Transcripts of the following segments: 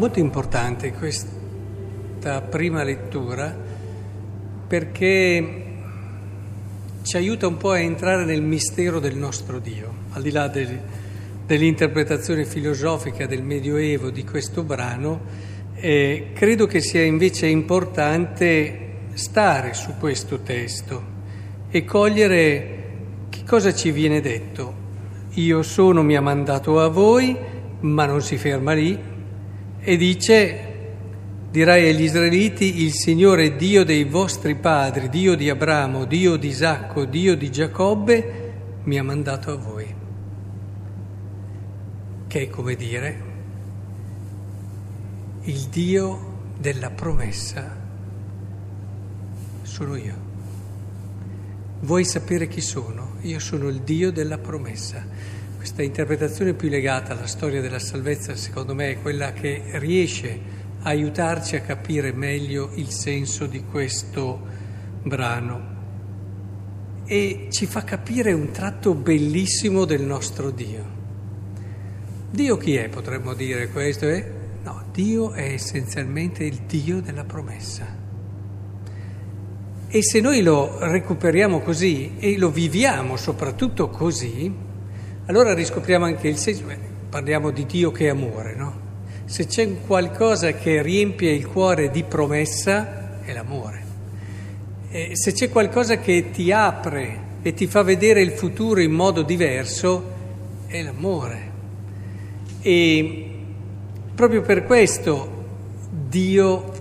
Molto importante questa prima lettura perché ci aiuta un po' a entrare nel mistero del nostro Dio, al di là del, dell'interpretazione filosofica del Medioevo di questo brano, eh, credo che sia invece importante stare su questo testo e cogliere che cosa ci viene detto. Io sono, mi ha mandato a voi, ma non si ferma lì, e dice, dirai agli israeliti, il Signore Dio dei vostri padri, Dio di Abramo, Dio di Isacco, Dio di Giacobbe, mi ha mandato a voi. Che è come dire, il Dio della promessa sono io. Vuoi sapere chi sono? Io sono il Dio della promessa. Questa interpretazione più legata alla storia della salvezza, secondo me, è quella che riesce a aiutarci a capire meglio il senso di questo brano e ci fa capire un tratto bellissimo del nostro Dio. Dio chi è, potremmo dire questo? È? No, Dio è essenzialmente il Dio della promessa. E se noi lo recuperiamo così e lo viviamo soprattutto così, allora riscopriamo anche il senso, parliamo di Dio che è amore, no? Se c'è qualcosa che riempie il cuore di promessa, è l'amore. E se c'è qualcosa che ti apre e ti fa vedere il futuro in modo diverso, è l'amore. E proprio per questo Dio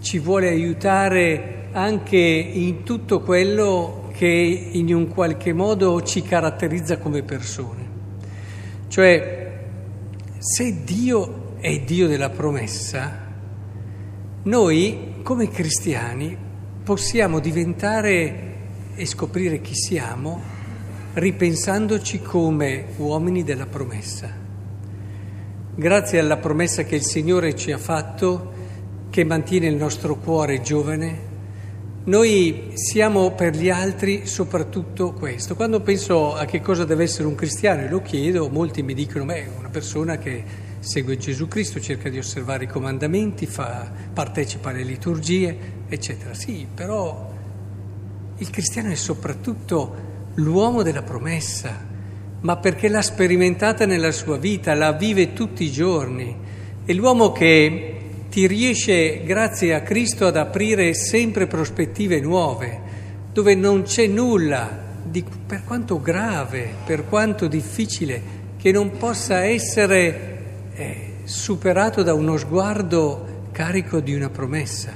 ci vuole aiutare anche in tutto quello che in un qualche modo ci caratterizza come persone. Cioè, se Dio è Dio della promessa, noi come cristiani possiamo diventare e scoprire chi siamo ripensandoci come uomini della promessa. Grazie alla promessa che il Signore ci ha fatto, che mantiene il nostro cuore giovane, noi siamo per gli altri soprattutto questo. Quando penso a che cosa deve essere un cristiano e lo chiedo, molti mi dicono, beh, una persona che segue Gesù Cristo, cerca di osservare i comandamenti, fa, partecipa alle liturgie, eccetera. Sì, però il cristiano è soprattutto l'uomo della promessa, ma perché l'ha sperimentata nella sua vita, la vive tutti i giorni. È l'uomo che ti riesce, grazie a Cristo, ad aprire sempre prospettive nuove, dove non c'è nulla, di, per quanto grave, per quanto difficile, che non possa essere eh, superato da uno sguardo carico di una promessa.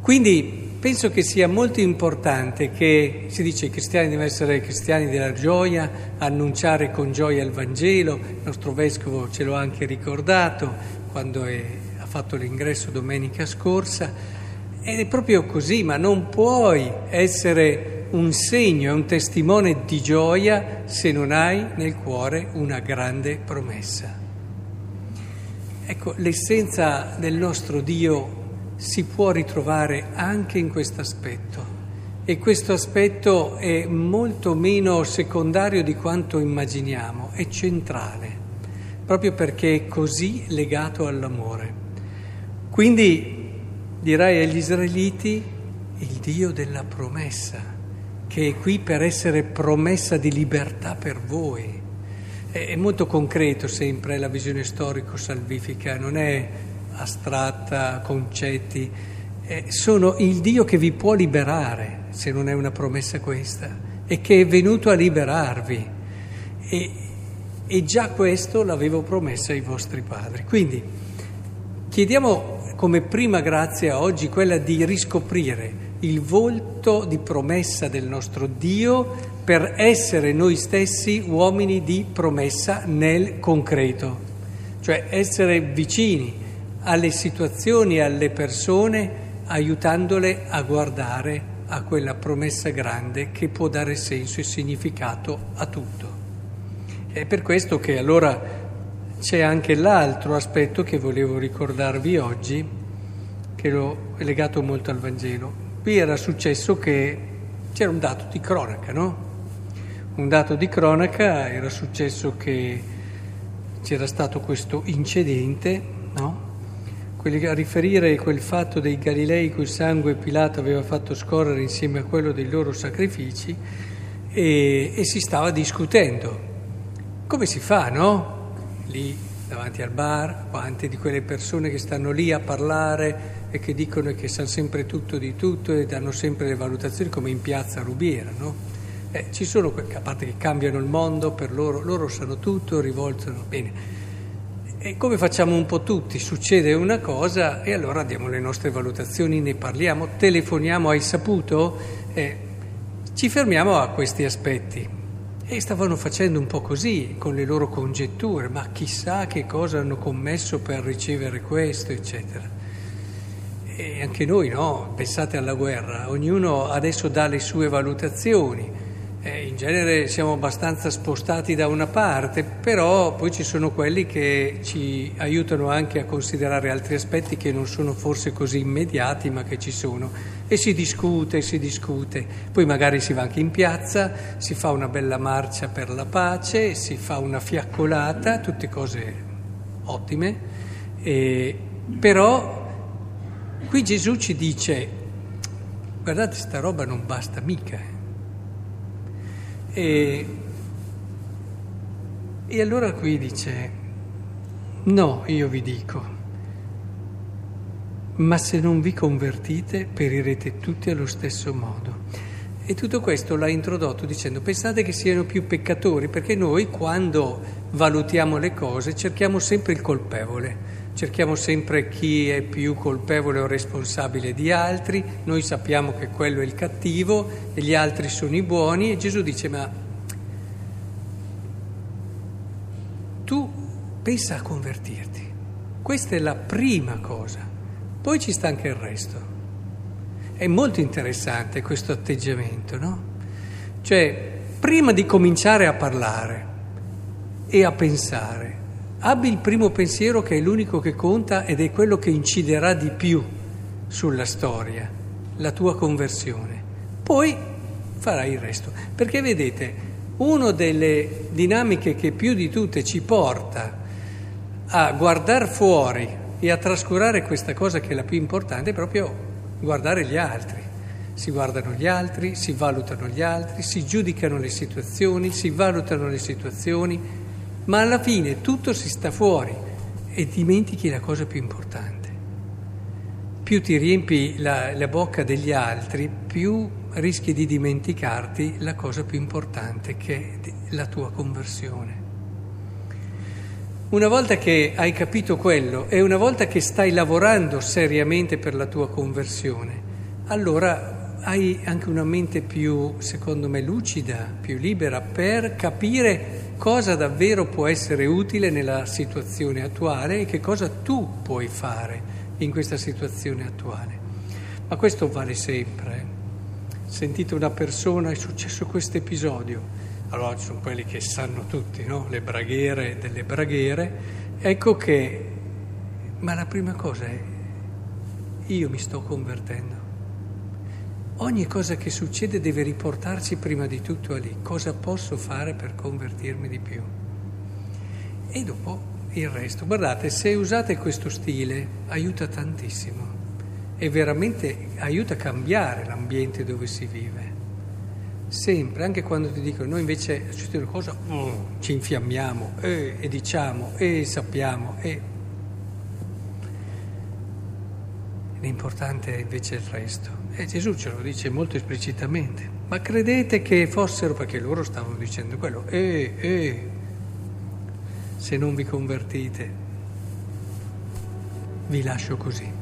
Quindi penso che sia molto importante che si dice i cristiani devono essere cristiani della gioia, annunciare con gioia il Vangelo, il nostro vescovo ce l'ha anche ricordato quando è fatto l'ingresso domenica scorsa, ed è proprio così, ma non puoi essere un segno un testimone di gioia se non hai nel cuore una grande promessa. Ecco, l'essenza del nostro Dio si può ritrovare anche in questo aspetto e questo aspetto è molto meno secondario di quanto immaginiamo, è centrale, proprio perché è così legato all'amore. Quindi dirai agli israeliti il Dio della promessa, che è qui per essere promessa di libertà per voi. È molto concreto sempre la visione storico-salvifica, non è astratta, concetti, sono il Dio che vi può liberare, se non è una promessa questa, e che è venuto a liberarvi. E, e già questo l'avevo promesso ai vostri padri. Quindi chiediamo come prima grazia oggi quella di riscoprire il volto di promessa del nostro Dio per essere noi stessi uomini di promessa nel concreto, cioè essere vicini alle situazioni, alle persone, aiutandole a guardare a quella promessa grande che può dare senso e significato a tutto. È per questo che allora c'è anche l'altro aspetto che volevo ricordarvi oggi, che è legato molto al Vangelo. Qui era successo che c'era un dato di cronaca, no? Un dato di cronaca era successo che c'era stato questo incidente no? a riferire quel fatto dei Galilei cui sangue Pilato aveva fatto scorrere insieme a quello dei loro sacrifici e, e si stava discutendo. Come si fa, no? Lì davanti al bar, quante di quelle persone che stanno lì a parlare e che dicono che sanno sempre tutto di tutto e danno sempre le valutazioni come in piazza Rubiera, no? Eh, ci sono, a parte che cambiano il mondo per loro, loro sanno tutto, rivoltano bene. E come facciamo un po' tutti, succede una cosa e allora diamo le nostre valutazioni, ne parliamo, telefoniamo, hai saputo? Eh, ci fermiamo a questi aspetti. E stavano facendo un po' così, con le loro congetture, ma chissà che cosa hanno commesso per ricevere questo, eccetera. E anche noi, no? Pensate alla guerra, ognuno adesso dà le sue valutazioni eh, in genere siamo abbastanza spostati da una parte, però poi ci sono quelli che ci aiutano anche a considerare altri aspetti che non sono forse così immediati, ma che ci sono. E si discute, si discute. Poi magari si va anche in piazza, si fa una bella marcia per la pace, si fa una fiaccolata, tutte cose ottime. E, però qui Gesù ci dice, guardate, sta roba non basta mica. E, e allora qui dice, no, io vi dico, ma se non vi convertite perirete tutti allo stesso modo. E tutto questo l'ha introdotto dicendo pensate che siano più peccatori, perché noi quando valutiamo le cose cerchiamo sempre il colpevole, cerchiamo sempre chi è più colpevole o responsabile di altri, noi sappiamo che quello è il cattivo e gli altri sono i buoni e Gesù dice ma tu pensa a convertirti, questa è la prima cosa, poi ci sta anche il resto. È molto interessante questo atteggiamento, no? Cioè, prima di cominciare a parlare e a pensare, Abbi il primo pensiero che è l'unico che conta ed è quello che inciderà di più sulla storia, la tua conversione. Poi farai il resto. Perché vedete, una delle dinamiche che più di tutte ci porta a guardare fuori e a trascurare questa cosa che è la più importante è proprio guardare gli altri. Si guardano gli altri, si valutano gli altri, si giudicano le situazioni, si valutano le situazioni ma alla fine tutto si sta fuori e dimentichi la cosa più importante. Più ti riempi la, la bocca degli altri, più rischi di dimenticarti la cosa più importante che è la tua conversione. Una volta che hai capito quello e una volta che stai lavorando seriamente per la tua conversione, allora hai anche una mente più, secondo me, lucida, più libera per capire cosa davvero può essere utile nella situazione attuale e che cosa tu puoi fare in questa situazione attuale. Ma questo vale sempre. Eh. Sentite una persona, è successo questo episodio, allora ci sono quelli che sanno tutti, no? le braghiere delle braghiere, ecco che, ma la prima cosa è, io mi sto convertendo. Ogni cosa che succede deve riportarci prima di tutto a lì. Cosa posso fare per convertirmi di più? E dopo il resto. Guardate, se usate questo stile aiuta tantissimo e veramente aiuta a cambiare l'ambiente dove si vive. Sempre, anche quando ti dicono, noi invece succede una cosa, oh, ci infiammiamo eh, e diciamo e sappiamo. E... L'importante è invece il resto. E Gesù ce lo dice molto esplicitamente. Ma credete che fossero, perché loro stavano dicendo quello, eh, eh, se non vi convertite, vi lascio così.